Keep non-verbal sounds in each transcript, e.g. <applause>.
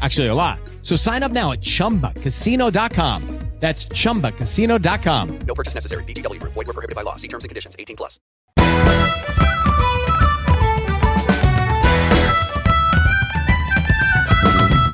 Actually, a lot. So sign up now at chumbacasino.com. That's chumbacasino.com. No purchase necessary. VGW Group. Void were prohibited by law. See terms and conditions. 18 plus.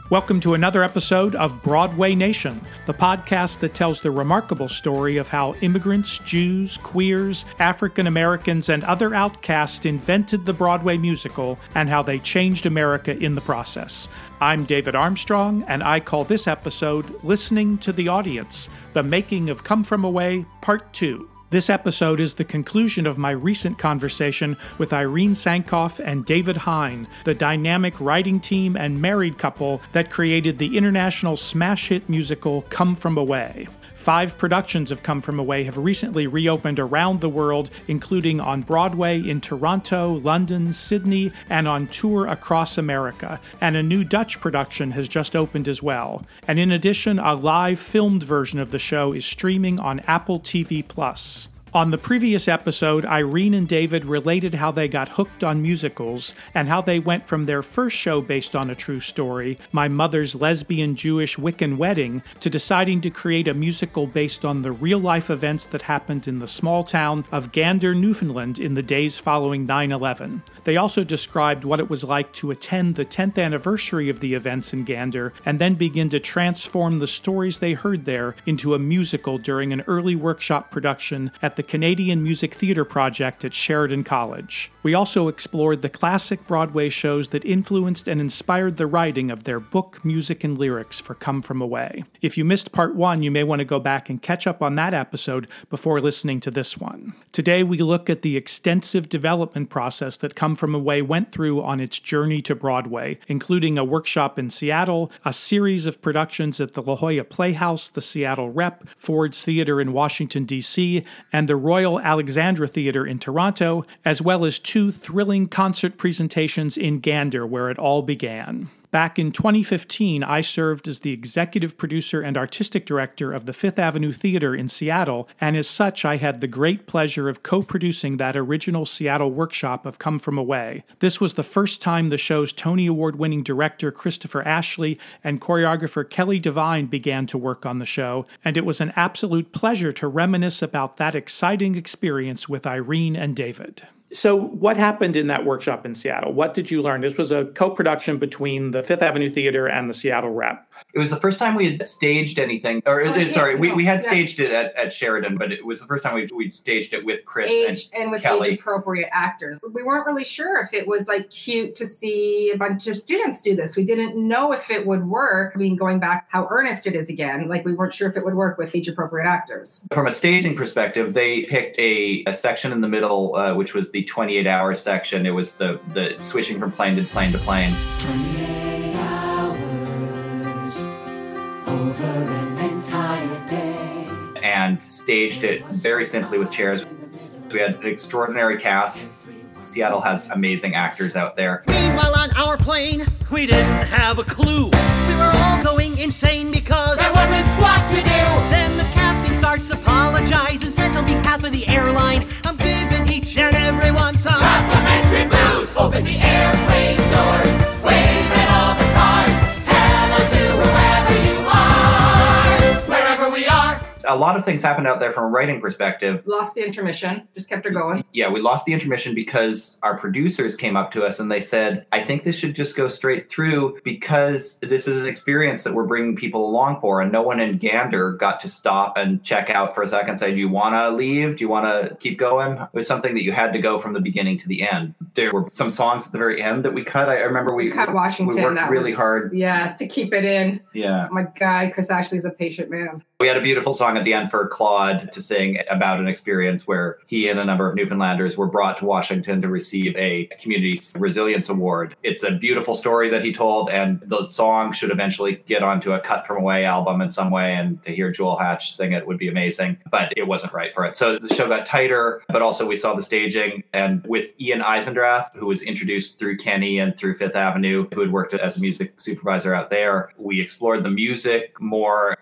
Welcome to another episode of Broadway Nation, the podcast that tells the remarkable story of how immigrants, Jews, queers, African Americans, and other outcasts invented the Broadway musical and how they changed America in the process. I'm David Armstrong, and I call this episode Listening to the Audience The Making of Come From Away, Part 2. This episode is the conclusion of my recent conversation with Irene Sankoff and David Hein, the dynamic writing team and married couple that created the international smash hit musical Come From Away. Five productions of Come From Away have recently reopened around the world, including on Broadway in Toronto, London, Sydney, and on tour across America. And a new Dutch production has just opened as well. And in addition, a live filmed version of the show is streaming on Apple TV Plus. On the previous episode, Irene and David related how they got hooked on musicals and how they went from their first show based on a true story, My Mother's Lesbian Jewish Wiccan Wedding, to deciding to create a musical based on the real life events that happened in the small town of Gander, Newfoundland in the days following 9 11. They also described what it was like to attend the 10th anniversary of the events in Gander and then begin to transform the stories they heard there into a musical during an early workshop production at the Canadian Music Theatre Project at Sheridan College. We also explored the classic Broadway shows that influenced and inspired the writing of their book, music, and lyrics for Come From Away. If you missed part one, you may want to go back and catch up on that episode before listening to this one. Today, we look at the extensive development process that Come From Away went through on its journey to Broadway, including a workshop in Seattle, a series of productions at the La Jolla Playhouse, the Seattle Rep, Ford's Theater in Washington, D.C., and the Royal Alexandra Theater in Toronto, as well as two thrilling concert presentations in Gander, where it all began. Back in 2015, I served as the executive producer and artistic director of the Fifth Avenue Theater in Seattle, and as such, I had the great pleasure of co producing that original Seattle workshop of Come From Away. This was the first time the show's Tony Award winning director Christopher Ashley and choreographer Kelly Devine began to work on the show, and it was an absolute pleasure to reminisce about that exciting experience with Irene and David. So, what happened in that workshop in Seattle? What did you learn? This was a co production between the Fifth Avenue Theater and the Seattle Rep. It was the first time we had staged anything, or oh, yeah, sorry, no, we, we had yeah. staged it at, at Sheridan, but it was the first time we we staged it with Chris age, and, and with Kelly. age appropriate actors. We weren't really sure if it was like cute to see a bunch of students do this. We didn't know if it would work. I mean, going back how earnest it is again, like we weren't sure if it would work with age appropriate actors. From a staging perspective, they picked a, a section in the middle, uh, which was the 28 hour section. It was the the switching from plane to plane to plane. 28 hours over an entire day. And staged it very simply with chairs. We had an extraordinary cast. Seattle has amazing actors out there. Meanwhile, on our plane, we didn't have a clue. We were all going insane because there wasn't squat to do. Then the captain starts apologizing, says on behalf of the airline, I'm giving each and every one some complimentary booze. Open the A lot of things happened out there from a writing perspective. Lost the intermission, just kept her going. Yeah, we lost the intermission because our producers came up to us and they said, I think this should just go straight through because this is an experience that we're bringing people along for. And no one in Gander got to stop and check out for a second, say, Do you want to leave? Do you want to keep going? It was something that you had to go from the beginning to the end. There were some songs at the very end that we cut. I I remember we, We cut Washington. we worked really was- hard. Yeah, to keep it in. Yeah. Oh my God, Chris Ashley's a patient man. We had a beautiful song at the end for Claude to sing about an experience where he and a number of Newfoundlanders were brought to Washington to receive a Community Resilience Award. It's a beautiful story that he told, and the song should eventually get onto a Cut From Away album in some way. And to hear Joel Hatch sing it would be amazing, but it wasn't right for it. So the show got tighter, but also we saw the staging. And with Ian Eisendrath, who was introduced through Kenny and through Fifth Avenue, who had worked as a music supervisor out there, we explored the music more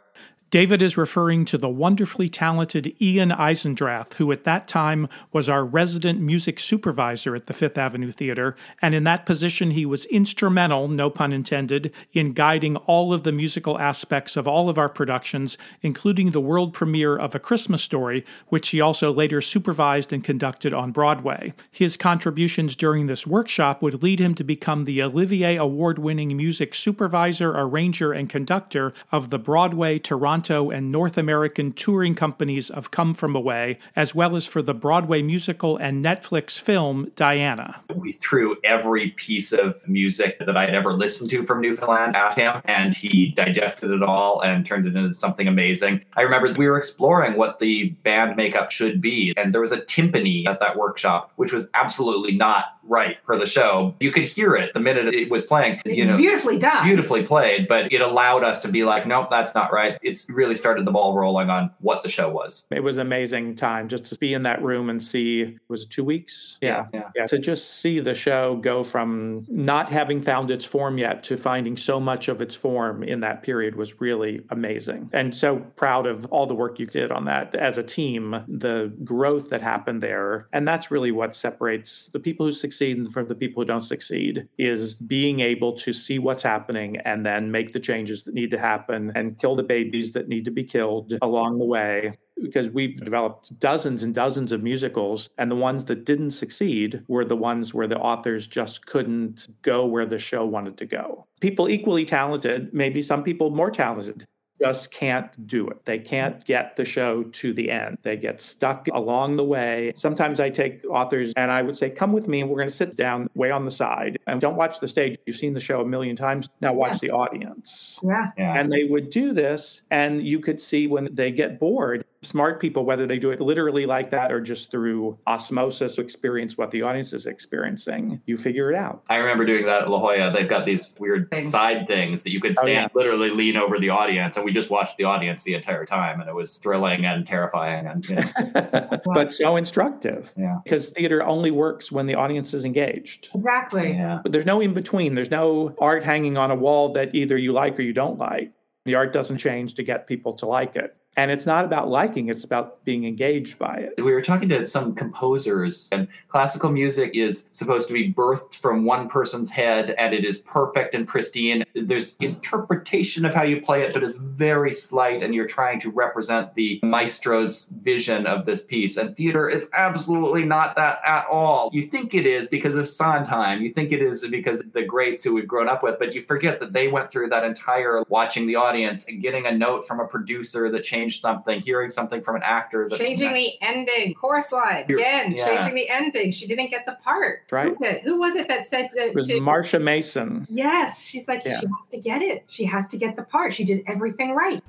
David is referring to the wonderfully talented Ian Eisendrath, who at that time was our resident music supervisor at the Fifth Avenue Theater, and in that position he was instrumental, no pun intended, in guiding all of the musical aspects of all of our productions, including the world premiere of A Christmas Story, which he also later supervised and conducted on Broadway. His contributions during this workshop would lead him to become the Olivier Award winning music supervisor, arranger, and conductor of the Broadway, Toronto, and North American touring companies of Come From Away, as well as for the Broadway musical and Netflix film Diana. we threw every piece of music that I had ever listened to from Newfoundland at him, and he digested it all and turned it into something amazing. I remember we were exploring what the band makeup should be, and there was a timpani at that workshop, which was absolutely not right for the show. You could hear it the minute it was playing. You know, Beautifully done. beautifully played, but it allowed us to be like, nope, that's not right. It's really started the ball rolling on what the show was. It was an amazing time just to be in that room and see, was it two weeks? Yeah, yeah. To just see the show go from not having found its form yet to finding so much of its form in that period was really amazing. And so proud of all the work you did on that as a team, the growth that happened there. And that's really what separates the people who succeed from the people who don't succeed is being able to see what's happening and then make the changes that need to happen and kill the babies that need to be killed along the way because we've developed dozens and dozens of musicals, and the ones that didn't succeed were the ones where the authors just couldn't go where the show wanted to go. People equally talented, maybe some people more talented, just can't do it. They can't get the show to the end. They get stuck along the way. Sometimes I take authors and I would say, Come with me, and we're going to sit down way on the side and don't watch the stage. You've seen the show a million times. Now watch the audience. Yeah. And they would do this, and you could see when they get bored, smart people, whether they do it literally like that or just through osmosis, experience what the audience is experiencing, you figure it out. I remember doing that at La Jolla. They've got these weird Things. side things that you could Oh, stand, literally lean over the audience, and we just watched the audience the entire time, and it was thrilling and terrifying. And you know, <laughs> but so instructive yeah, because theater only works when the audience is engaged. Exactly. yeah. But there's no in between. There's no art hanging on a wall that either you like or you don't like. The art doesn't change to get people to like it. And it's not about liking, it's about being engaged by it. We were talking to some composers, and classical music is supposed to be birthed from one person's head, and it is perfect and pristine. There's interpretation of how you play it, but it's very slight, and you're trying to represent the maestro's vision of this piece. And theater is absolutely not that at all. You think it is because of Sondheim, you think it is because of the greats who we've grown up with, but you forget that they went through that entire watching the audience and getting a note from a producer that changed something, hearing something from an actor that Changing the ending, chorus line again. yeah. Changing the ending. She didn't get the part. Right. Who was it, Who was it that said to? It was to- Marsha Mason. yes, she's like Yeah. she has to get it. She has to get the part. She did everything right.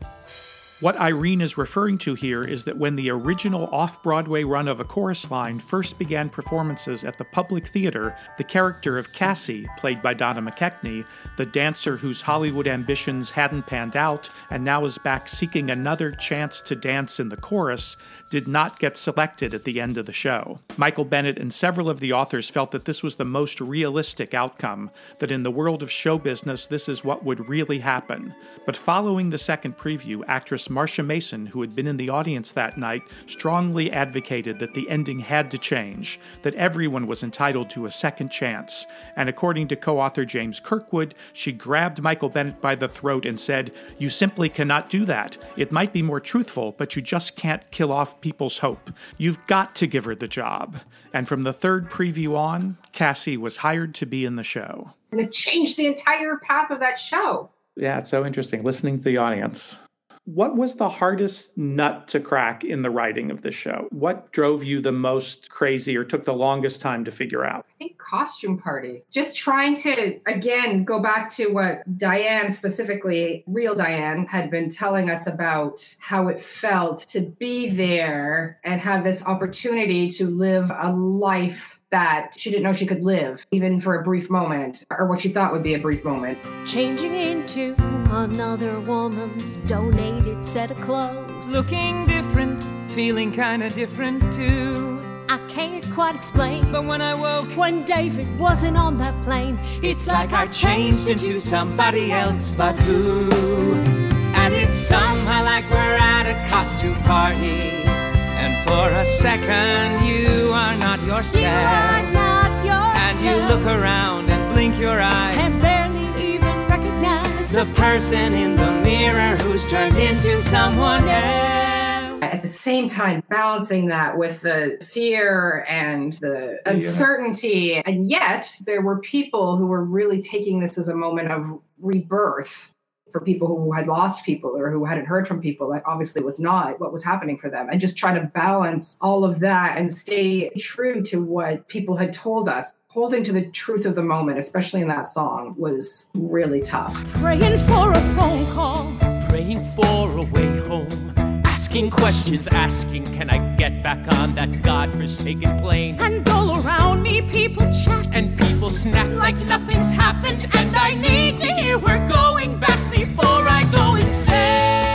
What Irene is referring to here is that when the original off Broadway run of A Chorus Line first began performances at the Public Theater, the character of Cassie, played by Donna McKechnie, the dancer whose Hollywood ambitions hadn't panned out and now is back seeking another chance to dance in the chorus, did not get selected at the end of the show. Michael Bennett and several of the authors felt that this was the most realistic outcome, that in the world of show business, this is what would really happen. But following the second preview, actress Marsha Mason, who had been in the audience that night, strongly advocated that the ending had to change, that everyone was entitled to a second chance. And according to co author James Kirkwood, she grabbed Michael Bennett by the throat and said, You simply cannot do that. It might be more truthful, but you just can't kill off people's hope. You've got to give her the job. And from the third preview on, Cassie was hired to be in the show. And it changed the entire path of that show. Yeah, it's so interesting listening to the audience. What was the hardest nut to crack in the writing of this show? What drove you the most crazy or took the longest time to figure out? I think costume party. Just trying to, again, go back to what Diane specifically, real Diane, had been telling us about how it felt to be there and have this opportunity to live a life that she didn't know she could live, even for a brief moment, or what she thought would be a brief moment. Changing into another woman's donated set of clothes. Looking different, feeling kinda different too. I can't quite explain. But when I woke, when David wasn't on that plane, it's like I changed into somebody else, but who? And it's somehow like we're at a costume party. And for a second, you are not yourself. You are not yourself. And you look around and blink your eyes. And barely even recognize the person in the mirror who's turned into someone else. At the same time, balancing that with the fear and the uncertainty. And yet, there were people who were really taking this as a moment of rebirth for people who had lost people or who hadn't heard from people that obviously was not what was happening for them. And just try to balance all of that and stay true to what people had told us. Holding to the truth of the moment especially in that song was really tough. Praying for a phone call. Praying for a way home asking questions asking can i get back on that godforsaken plane? And all around me people chat. And people snap like nothing's happened and i need to hear. We're going back before I go insane.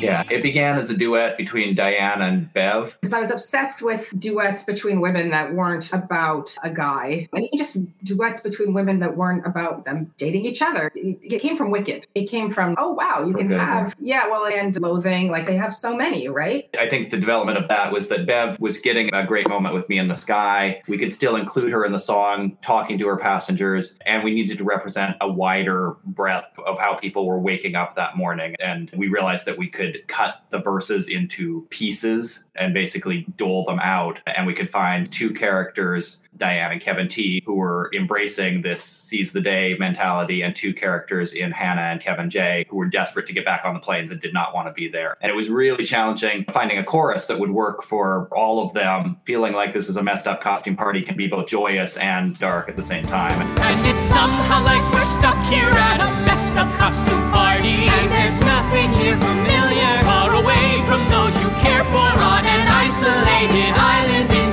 Yeah, it began as a duet between Diane and Bev. Because I was obsessed with duets between women that weren't about a guy, and even just duets between women that weren't about them dating each other. It, it came from Wicked. It came from, oh wow, you can have, yeah, well, and Loathing. Like they have so many, right? I think the development of that was that Bev was getting a great moment with Me and the Sky. We could still include her in the song, talking to her passengers, and we needed to represent a wider breadth of how people were waking up that morning. And we realized that we could cut the verses into pieces and basically dole them out. And we could find two characters, Diane and Kevin T, who were embracing this seize the day mentality, and two characters in Hannah and Kevin J, who were desperate to get back on the planes and did not want to be there. And it was really challenging finding a chorus that would work for all of them, feeling like this is a messed up costume party can be both joyous and dark at the same time. And it's somehow like we're stuck here at a messed up costume party. And there's nothing here familiar, far away from those you care for on an isolated island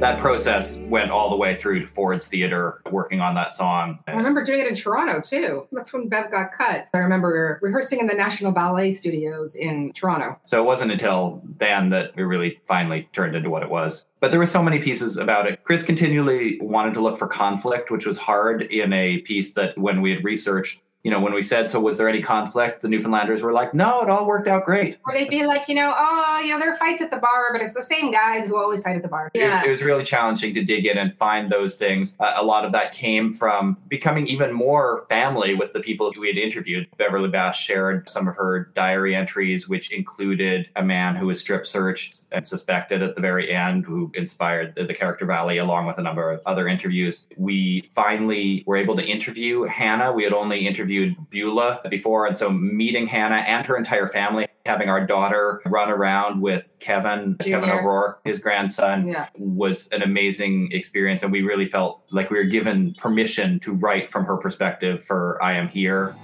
That process went all the way through to Ford's Theater, working on that song. I remember doing it in Toronto too. That's when Bev got cut. I remember rehearsing in the National Ballet Studios in Toronto. So it wasn't until then that it really finally turned into what it was. But there were so many pieces about it. Chris continually wanted to look for conflict, which was hard in a piece that when we had researched, you know, when we said, so was there any conflict? The Newfoundlanders were like, no, it all worked out great. Or they'd be like, you know, oh, you know, there are fights at the bar, but it's the same guys who always fight at the bar. Yeah. It, it was really challenging to dig in and find those things. Uh, a lot of that came from becoming even more family with the people who we had interviewed. Beverly Bass shared some of her diary entries, which included a man who was strip searched and suspected at the very end, who inspired the, the character Valley, along with a number of other interviews. We finally were able to interview Hannah. We had only interviewed Beulah before. And so meeting Hannah and her entire family, having our daughter run around with Kevin, Junior. Kevin O'Rourke, his grandson, Yeah. was an amazing experience. And we really felt like we were given permission to write from her perspective for I Am Here.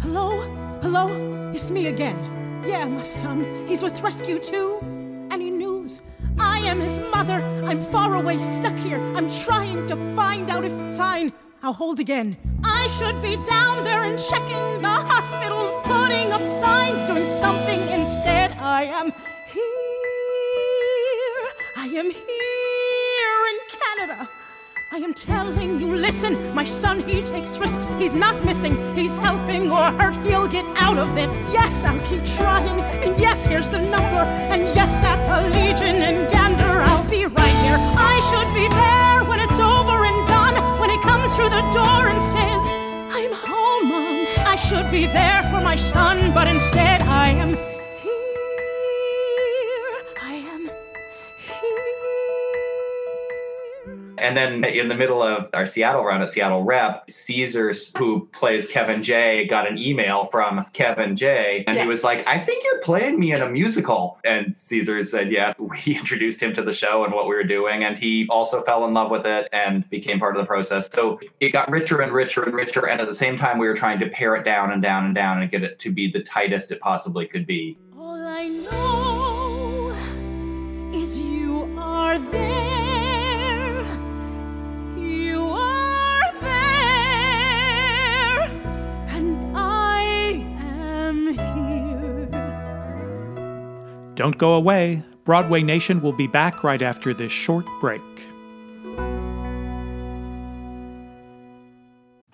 Hello? Hello? It's me again. Yeah, my son. He's with Rescue too. Any news? I am his mother. I'm far away, stuck here. I'm trying to find out if fine. I'll hold again. I should be down there and checking the hospitals, putting up signs, doing something. Instead, I am here. I am here in Canada. I am telling you, listen, my son, he takes risks. He's not missing, he's helping or hurt. He'll get out of this. Yes, I'll keep trying. And yes, here's the number. And yes, at the Legion in Gander, I'll be right here. I should be there when it's over through the door and says, I'm home, Mom. I should be there for my son, but instead I am And then in the middle of our Seattle round at Seattle Rep, Caesars, who plays Kevin J, got an email from Kevin J, and yeah. he was like, I think you're playing me in a musical. And Caesar said, Yes. <laughs> We introduced him to the show and what we were doing. And he also fell in love with it and became part of the process. So it got richer and richer and richer. And at the same time, we were trying to pare it down and down and down and get it to be the tightest it possibly could be. All I know is you are there. Don't go away. Broadway Nation will be back right after this short break.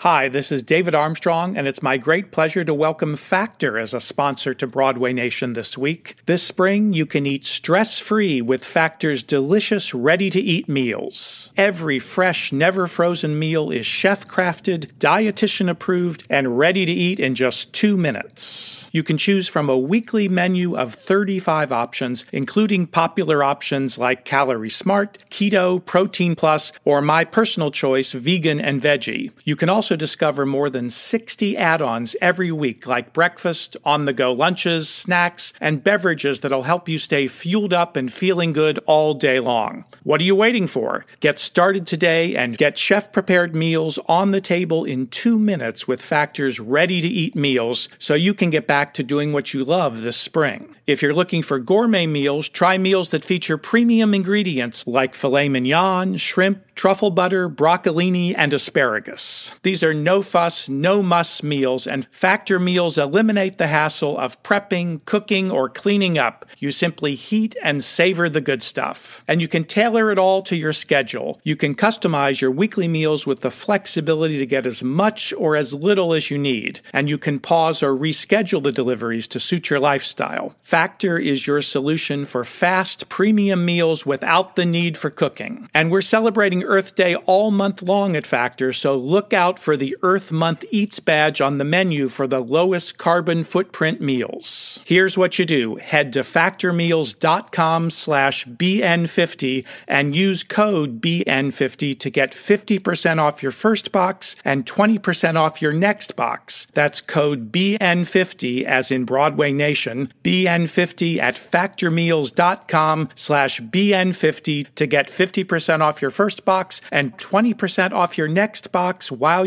Hi, this is David Armstrong, and it's my great pleasure to welcome Factor as a sponsor to Broadway Nation this week. This spring, you can eat stress free with Factor's delicious, ready to eat meals. Every fresh, never frozen meal is chef crafted, dietitian approved, and ready to eat in just two minutes. You can choose from a weekly menu of 35 options, including popular options like Calorie Smart, Keto, Protein Plus, or my personal choice, Vegan and Veggie. You can also also discover more than 60 add ons every week, like breakfast, on the go lunches, snacks, and beverages that'll help you stay fueled up and feeling good all day long. What are you waiting for? Get started today and get chef prepared meals on the table in two minutes with Factor's ready to eat meals so you can get back to doing what you love this spring. If you're looking for gourmet meals, try meals that feature premium ingredients like filet mignon, shrimp, truffle butter, broccolini, and asparagus. These are no fuss, no muss meals, and Factor meals eliminate the hassle of prepping, cooking, or cleaning up. You simply heat and savor the good stuff. And you can tailor it all to your schedule. You can customize your weekly meals with the flexibility to get as much or as little as you need. And you can pause or reschedule the deliveries to suit your lifestyle. Factor is your solution for fast, premium meals without the need for cooking. And we're celebrating Earth Day all month long at Factor, so look out for the Earth Month Eats badge on the menu for the lowest carbon footprint meals. Here's what you do. Head to factormeals.com slash BN50 and use code BN50 to get 50% off your first box and 20% off your next box. That's code BN50 as in Broadway Nation, BN50 at factormeals.com slash BN50 to get 50% off your first box and 20% off your next box while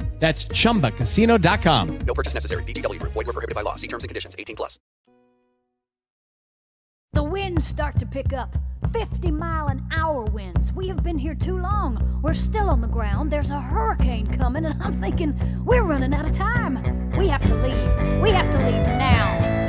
That's ChumbaCasino.com. No purchase necessary. VGW. Void were prohibited by law. See terms and conditions. 18 plus. The winds start to pick up. 50 mile an hour winds. We have been here too long. We're still on the ground. There's a hurricane coming, and I'm thinking we're running out of time. We have to leave. We have to leave now.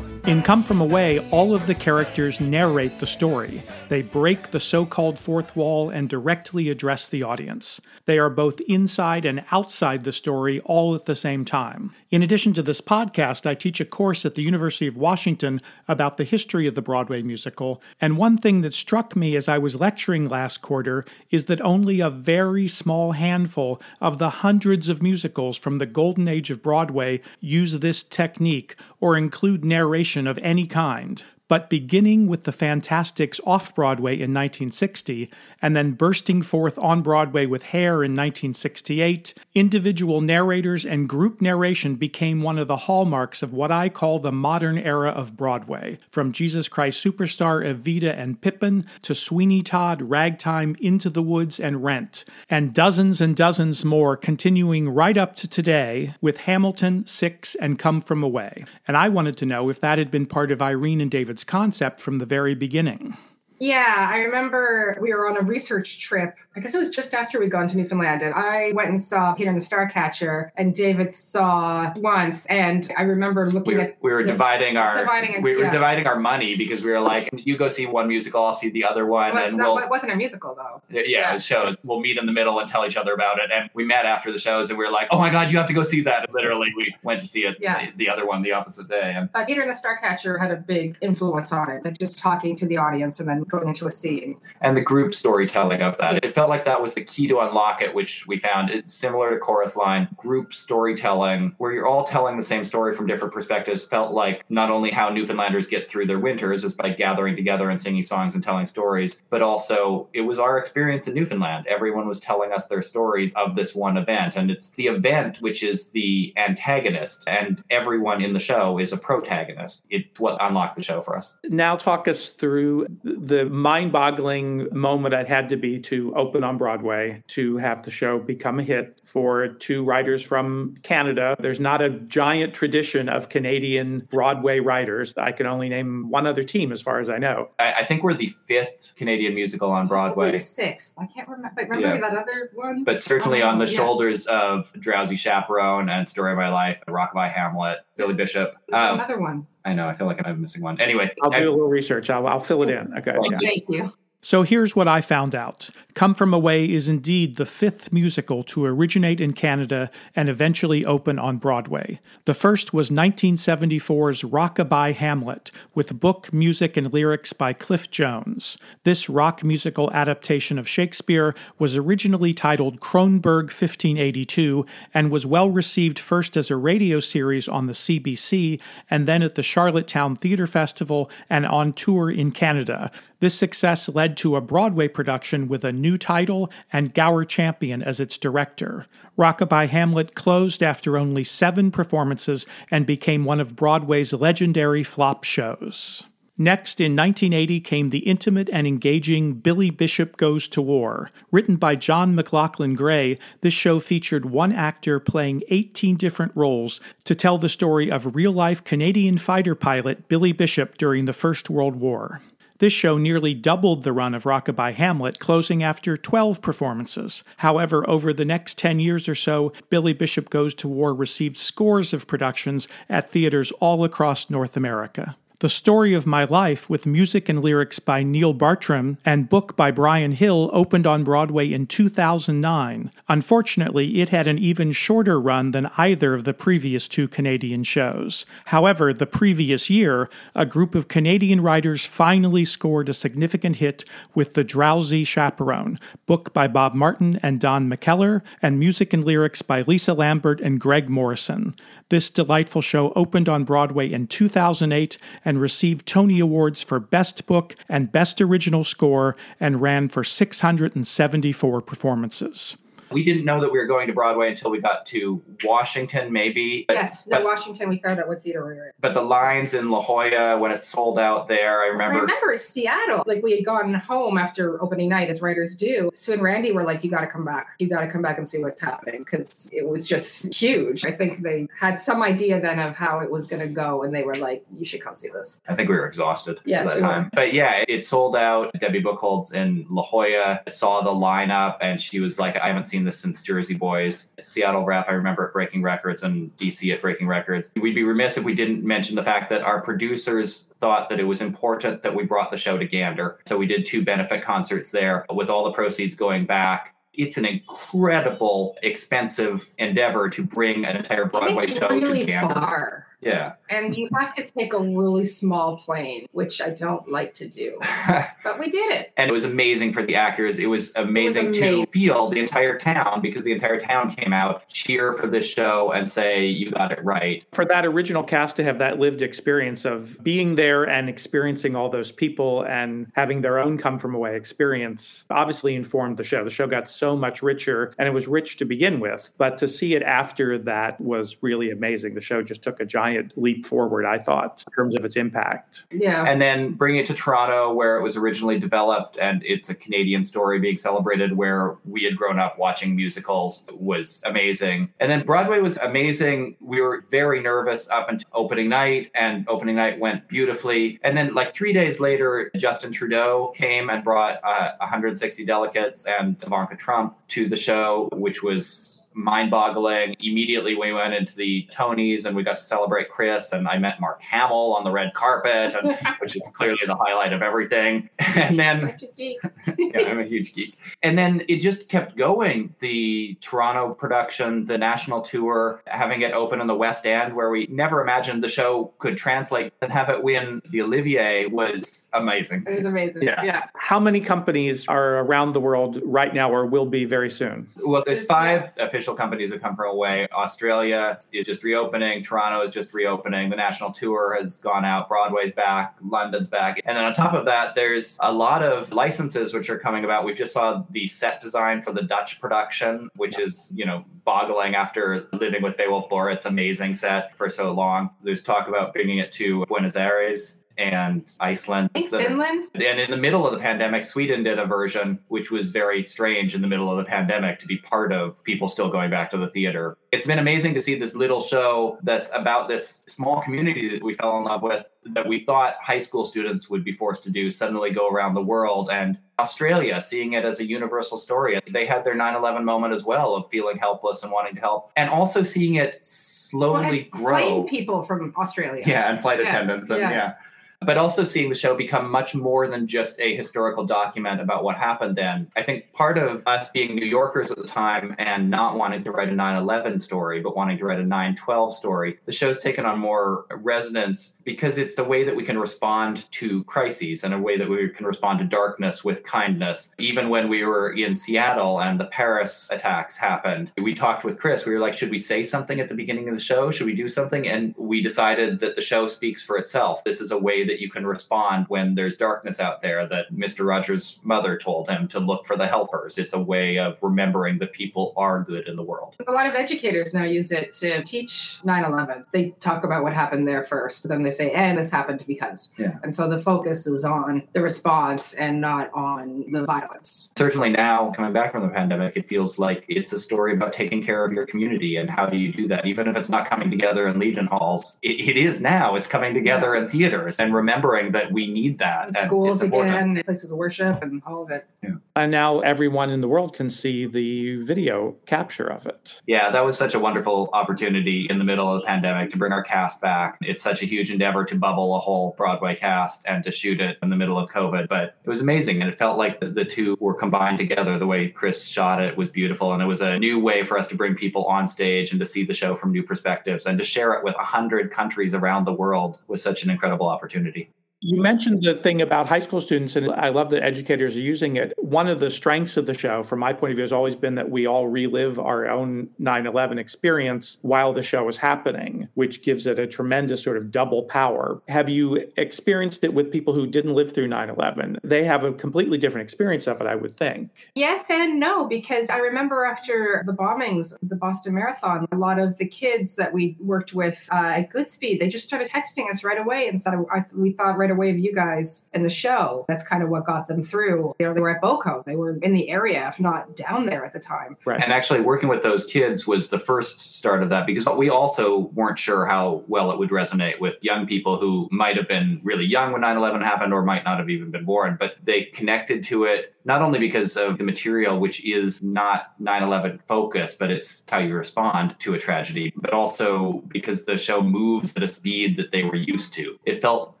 In Come From Away, all of the characters narrate the story. They break the so called fourth wall and directly address the audience. They are both inside and outside the story all at the same time. In addition to this podcast, I teach a course at the University of Washington about the history of the Broadway musical, and one thing that struck me as I was lecturing last quarter is that only a very small handful of the hundreds of musicals from the golden age of Broadway use this technique or include narration of any kind. But beginning with the Fantasticks off Broadway in 1960, and then bursting forth on Broadway with Hair in 1968, individual narrators and group narration became one of the hallmarks of what I call the modern era of Broadway. From Jesus Christ Superstar, Evita and Pippin, to Sweeney Todd, Ragtime, Into the Woods, and Rent, and dozens and dozens more continuing right up to today with Hamilton, Six, and Come From Away. And I wanted to know if that had been part of Irene and David's concept from the very beginning. Yeah, I remember we were on a research trip. I guess it was just after we'd gone to Newfoundland. And I went and saw Peter and the Starcatcher, and David saw once. And I remember looking we were, at. we were the- dividing our dividing, we were yeah. dividing our money because we were like, you go see one musical, I'll see the other one, Well, and not, we'll it wasn't a musical, though. yeah, it was shows. We'll meet in the middle and tell each other about it. And we met after the shows, and we were like, oh my god, you have to go see that. And literally, we went to see it Yeah. the, the other one the opposite day. And Uh, Peter and the Starcatcher had a big influence on it, like just talking to the audience and then going into a scene. and the group storytelling of that. It felt like that was the key to unlock it, which we found it's similar to Chorus Line. Group storytelling, where you're all telling the same story from different perspectives, felt like not only how Newfoundlanders get through their winters is by gathering together and singing songs and telling stories, but also it was our experience in Newfoundland. Everyone was telling us their stories of this one event, and it's the event which is the antagonist, and everyone in the show is a protagonist. It's what unlocked the show for us. Now, talk us through the mind boggling moment it had to be to open on Broadway, to have the show become a hit for two writers from Canada. There's not a giant tradition of Canadian Broadway writers. I can only name one other team as far as I know. I, I think we're the fifth Canadian musical on Broadway. Sixth. I can't remember. But remember Yeah. that other one? but certainly Oh, on the yeah. shoulders of Drowsy Chaperone and Story of My Life, Rockabye Hamlet, Billy Bishop. Um, another one. I know, I feel like I'm missing one. Anyway, I'll do a little research. I'll, I'll fill it in. Okay. yeah. Thank you. So here's what I found out Come From Away is indeed the fifth musical to originate in Canada and eventually open on Broadway. The first was 1974's Rockabye Hamlet, with book, music, and lyrics by Cliff Jones. This rock musical adaptation of Shakespeare was originally titled Kronborg 1582 and was well received first as a radio series on the CBC and then at the Charlottetown Theatre Festival and on tour in Canada. This success led to a Broadway production with a new title and Gower Champion as its director. Rockabye Hamlet closed after only seven performances and became one of Broadway's legendary flop shows. Next, in 1980, came the intimate and engaging Billy Bishop Goes to War. Written by John MacLachlan Gray, this show featured one actor playing 18 different roles to tell the story of real life Canadian fighter pilot Billy Bishop during the First World War. This show nearly doubled the run of Rockabye Hamlet, closing after 12 performances. However, over the next 10 years or so, Billy Bishop Goes to War received scores of productions at theaters all across North America. The Story of My Life, with music and lyrics by Neil Bartram and book by Brian Hill, opened on Broadway in 2009. Unfortunately, it had an even shorter run than either of the previous two Canadian shows. However, the previous year, a group of Canadian writers finally scored a significant hit with The Drowsy Chaperone, book by Bob Martin and Don McKellar, and music and lyrics by Lisa Lambert and Greg Morrison. This delightful show opened on Broadway in 2008 and received Tony Awards for Best Book and Best Original Score and ran for 674 performances. We didn't know that we were going to Broadway until we got to Washington, maybe. But, Yes, no, Washington. We found out what theater we were in. but the lines in La Jolla when it sold out there, I I remember. remember Seattle. Like we had gone home after opening night, as writers do. Sue and Randy were like, "You got to come back. You got to come back and see what's happening," because it was just huge. I think they had some idea then of how it was going to go, and they were like, "You should come see this." I think we were exhausted Yes, at we that were. time. But yeah, it sold out. Debby Buchholz in La Jolla saw the lineup and she was like, I haven't seen this since Jersey Boys. Seattle Rep, I remember at Breaking Records and DC at Breaking Records. We'd be remiss if we didn't mention the fact that our producers thought that it was important that we brought the show to Gander. So we did two benefit concerts there with all the proceeds going back It's an incredible, expensive endeavor to bring an entire Broadway show really to Gander. far. Yeah. And you have to take a really small plane, which I don't like to do. <laughs> but we did it. And it was amazing for the actors. It was amazing, amazing. to feel the entire town because the entire town came out, cheer for this show, and say, You got it right. For that original cast to have that lived experience of being there and experiencing all those people and having their own come from away experience obviously informed the show. The show got so much richer and it was rich to begin with, but to see it after that was really amazing. The show just took a giant leap forward, I thought, in terms of its impact. Yeah. And then bring it to Toronto, where it was originally developed, and it's a Canadian story being celebrated where we had grown up watching musicals was amazing. And then Broadway was amazing. We were very nervous up until opening night, and opening night went beautifully. And then, like three days later, Justin Trudeau came and brought uh, 160 delegates and Ivanka Trump to the show, which was mind boggling. Immediately, we went into the Tonys and we got to celebrate Chris. And I met Mark Hamill on the red carpet, and, <laughs> which is clearly the highlight of everything. <laughs> And then, Such a geek. <laughs> yeah, I'm a huge geek. And then it just kept going. The Toronto production, the national tour, having it open in the West End, where we never imagined the show could translate and have it win the Olivier was amazing. It was amazing. Yeah. yeah. How many companies are around the world right now or will be very soon? Well, there's five official companies that come from away. Australia is just reopening. Toronto is just reopening. The national tour has gone out. Broadway's back. London's back. And then on top of that, there's a lot of licenses which are coming about. We just saw the set design for the Dutch production, which is, you know, boggling after living with Beowulf Borit's amazing set for so long. There's talk about bringing it to Buenos Aires and Iceland. Finland. And in the middle of the pandemic, Sweden did a version which was very strange in the middle of the pandemic to be part of people still going back to the theater. It's been amazing to see this little show that's about this small community that we fell in love with that we thought high school students would be forced to do suddenly go around the world and Australia seeing it as a universal story. They had their 9/11 moment as well of feeling helpless and wanting to help and also seeing it slowly Well, grow. people from Australia. Yeah, and flight Yeah, attendants and yeah. yeah. But also seeing the show become much more than just a historical document about what happened then. I think part of us being New Yorkers at the time and not wanting to write a 9 11 story, but wanting to write a 9 12 story, the show's taken on more resonance because it's a way that we can respond to crises and a way that we can respond to darkness with kindness. Even when we were in Seattle and the Paris attacks happened, we talked with Chris. We were like, should we say something at the beginning of the show? Should we do something? And we decided that the show speaks for itself. This is a way that you can respond when there's darkness out there, that Mr. Rogers' mother told him to look for the helpers. It's a way of remembering that people are good in the world. A lot of educators now use it to teach 9 11. They talk about what happened there first, then they say, and this happened because. Yeah. And so the focus is on the response and not on the violence. Certainly now, coming back from the pandemic, it feels like it's a story about taking care of your community and how do you do that? Even if it's not coming together in Legion halls, it, it is now. It's coming together in theaters and remembering that we need that. And and schools again, places of worship, and all of it. And now everyone in the world can see the video capture of it. Yeah, that was such a wonderful opportunity in the middle of the pandemic to bring our cast back. It's such a huge endeavor to bubble a whole Broadway cast and to shoot it in the middle of COVID, but it was amazing. And it felt like the, the two were combined together. The way Chris shot it was beautiful. And it was a new way for us to bring people on stage and to see the show from new perspectives and to share it with 100 countries around the world was such an incredible opportunity. You mentioned the thing about high school students, and I love that educators are using it. One of the strengths of the show, from my point of view, has always been that we all relive our own 9 11 experience while the show is happening, which gives it a tremendous sort of double power. Have you experienced it with people who didn't live through 9 11? They have a completely different experience of it, I would think. Yes and no, because I remember after the bombings, the Boston Marathon, a lot of the kids that we worked with uh, at Goodspeed, they just started texting us right away instead of, we thought right away of you guys and the show. That's kind of what got them through. They were, they were at BOCO, they were in the area, if not down there at the time. Right. And actually, working with those kids was the first start of that because we also weren't sure how well it would resonate with young people who might have been really young when 9 11 happened or might not have even been born, but they connected to it not only because of the material, which is not 9 11 focused, but it's how you respond to a tragedy, but also because the show moves at a speed that they were used to. It felt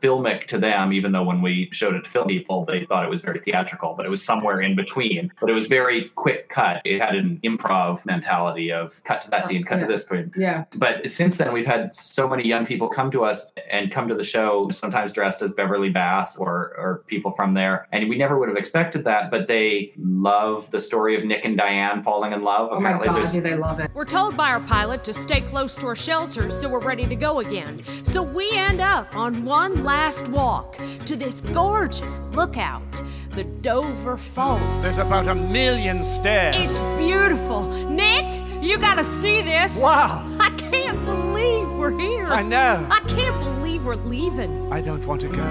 filmic to them, even though when we showed it to film people, they thought it was very theatrical, but it was somewhere in between. But it was very quick cut. It had an improv mentality of cut to that oh, scene, cut yeah. to this point. Yeah. But since then, we've had so many young people come to us and come to the show, sometimes dressed as Beverly Bass or, or people from there. And we never would have expected that, but they love the story of Nick and Diane falling in love. Oh my God, do they love it? We're told by our pilot to stay close to our shelters so we're ready to go again. So we end up on one last walk to this gorgeous lookout, the Dover Fault. There's about a million stairs. It's beautiful. Nick, you gotta see this. Wow. I can't believe we're here. I know. I can't believe we're leaving. I don't want to go.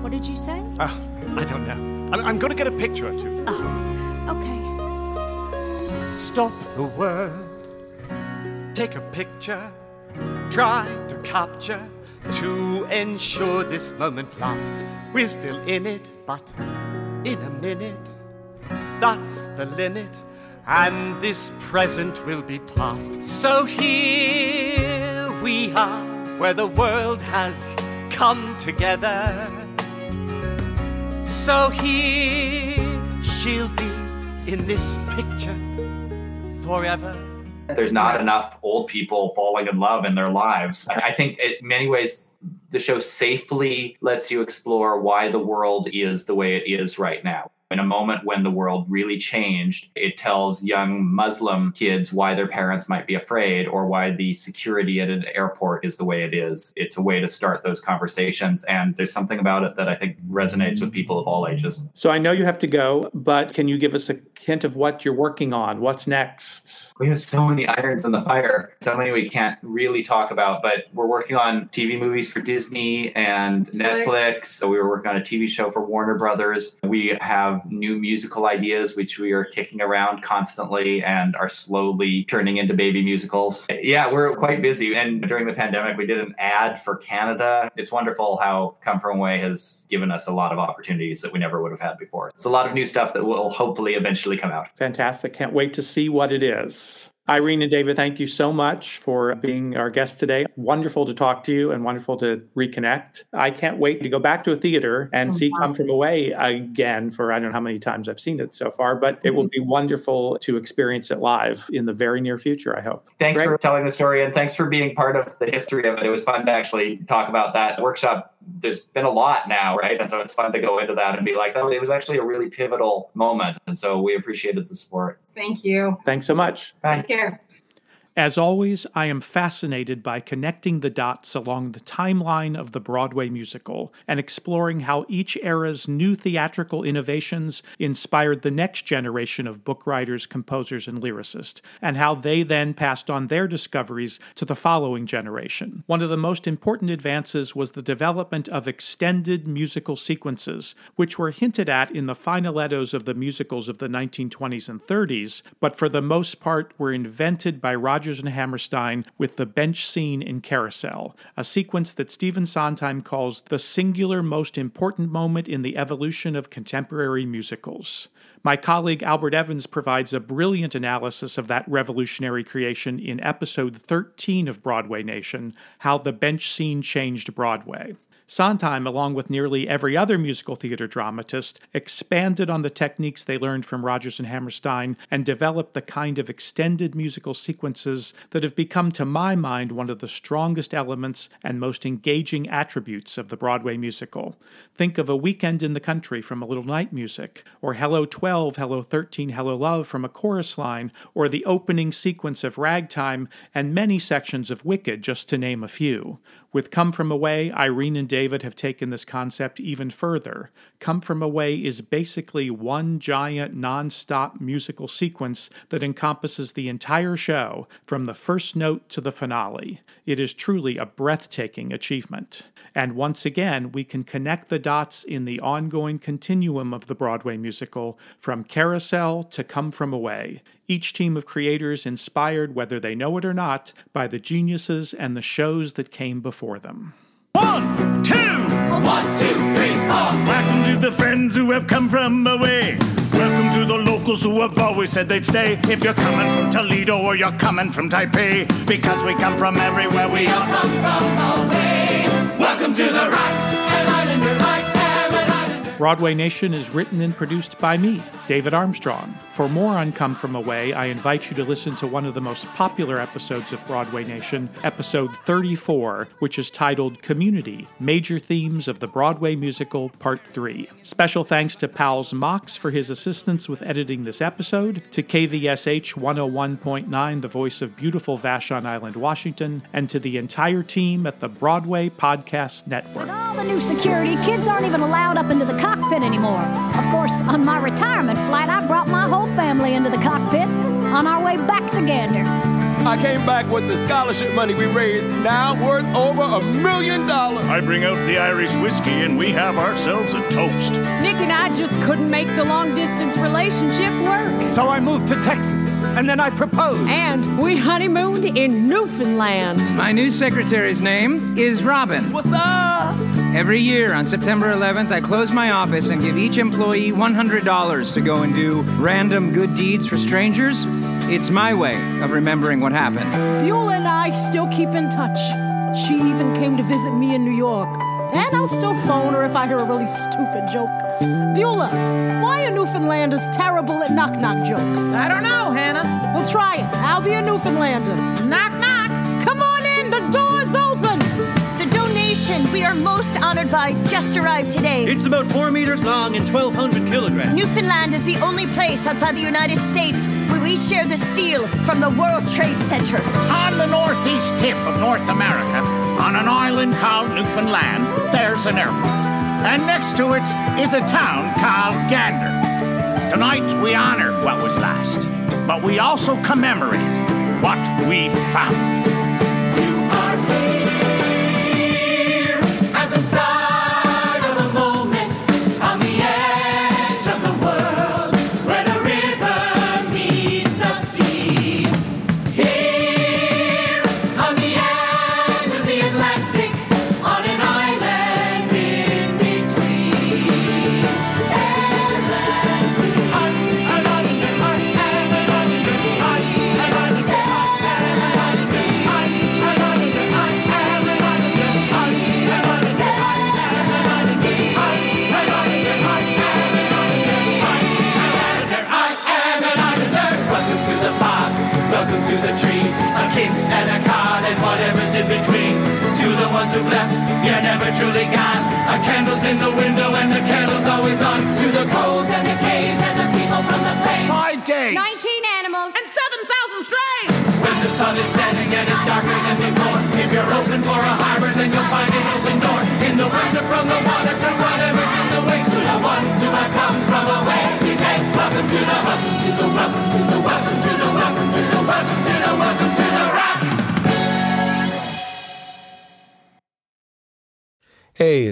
What did you say? Oh, I don't know. I'm, I'm going to get a picture or two. Oh, okay. Stop the world. Take a picture. Try to capture to ensure this moment lasts. We're still in it, but in a minute, that's the limit. And this present will be past. So here we are, where the world has come together. So here she'll be in this picture forever. There's not enough old people falling in love in their lives. I think in many ways, the show safely lets you explore why the world is the way it is right now. In a moment when the world really changed, it tells young Muslim kids why their parents might be afraid or why the security at an airport is the way it is. It's a way to start those conversations. And there's something about it that I think resonates with people of all ages. So I know you have to go, but can you give us a hint of what you're working on? What's next? We have so many irons in the fire, so many we can't really talk about, but we're working on TV movies for Disney and Netflix. So we were working on a TV show for Warner Brothers. We have new musical ideas, which we are kicking around constantly and are slowly turning into baby musicals. Yeah, we're quite busy. And during the pandemic, we did an ad for Canada. It's wonderful how Come From Away has given us a lot of opportunities that we never would have had before. It's a lot of new stuff that will hopefully eventually come out. Fantastic. Can't wait to see what it is. Irene and David, thank you so much for being our guest today. Wonderful to talk to you and wonderful to reconnect. I can't wait to go back to a theater and see Come From Away again for I don't know how many times I've seen it so far, but it will mm-hmm. be wonderful to experience it live in the very near future, I hope. Thanks Greg? for telling the story and thanks for being part of the history of it. It was fun to actually talk about that workshop. There's been a lot now, right? And so it's fun to go into that and be like, oh, it was actually a really pivotal moment. And so we appreciated the support. Thank you. Thanks so much. Take care. As always, I am fascinated by connecting the dots along the timeline of the Broadway musical and exploring how each era's new theatrical innovations inspired the next generation of book writers, composers, and lyricists, and how they then passed on their discoveries to the following generation. One of the most important advances was the development of extended musical sequences, which were hinted at in the finalettos of the musicals of the 1920s and 30s, but for the most part were invented by Rodgers and Hammerstein with the bench scene in Carousel, a sequence that Stephen Sondheim calls the singular most important moment in the evolution of contemporary musicals. My colleague Albert Evans provides a brilliant analysis of that revolutionary creation in episode 13 of Broadway Nation How the Bench Scene Changed Broadway. Sondheim, along with nearly every other musical theater dramatist, expanded on the techniques they learned from Rodgers and Hammerstein and developed the kind of extended musical sequences that have become, to my mind, one of the strongest elements and most engaging attributes of the Broadway musical. Think of A Weekend in the Country from A Little Night Music, or Hello 12, Hello 13, Hello Love from a chorus line, or the opening sequence of Ragtime, and many sections of Wicked, just to name a few. With Come From Away, Irene and David have taken this concept even further. Come From Away is basically one giant, non stop musical sequence that encompasses the entire show, from the first note to the finale. It is truly a breathtaking achievement. And once again, we can connect the dots in the ongoing continuum of the Broadway musical, from Carousel to Come From Away. Each team of creators inspired, whether they know it or not, by the geniuses and the shows that came before them. One, two, one, two, three, four. Welcome to the friends who have come from away. Welcome to the locals who have always said they'd stay. If you're coming from Toledo or you're coming from Taipei, because we come from everywhere, we all come from away. Welcome to the Rock Broadway Nation is written and produced by me, David Armstrong. For more on Come From Away, I invite you to listen to one of the most popular episodes of Broadway Nation, episode 34, which is titled Community Major Themes of the Broadway Musical, Part 3. Special thanks to Pals Mox for his assistance with editing this episode, to KVSH 101.9, the voice of beautiful Vashon Island, Washington, and to the entire team at the Broadway Podcast Network. All the new security, kids aren't even allowed up into the cockpit anymore. Of course, on my retirement flight, I brought my whole family into the cockpit on our way back to Gander. I came back with the scholarship money we raised, now worth over a million dollars. I bring out the Irish whiskey and we have ourselves a toast. Nick and I just couldn't make the long distance relationship work. So I moved to Texas, and then I proposed. And we honeymooned in Newfoundland. My new secretary's name is Robin. What's up? Every year on September 11th, I close my office and give each employee $100 to go and do random good deeds for strangers. It's my way of remembering what happened. Beulah and I still keep in touch. She even came to visit me in New York. And I'll still phone her if I hear a really stupid joke. Beulah, why are Newfoundlanders terrible at knock knock jokes? I don't know, Hannah. We'll try it. I'll be a Newfoundlander. Knock donation we are most honored by just arrived today. It's about four meters long and 1,200 kilograms. Newfoundland is the only place outside the United States where we share the steel from the World Trade Center. On the northeast tip of North America, on an island called Newfoundland, there's an airport. And next to it is a town called Gander. Tonight we honor what was lost, but we also commemorate what we found.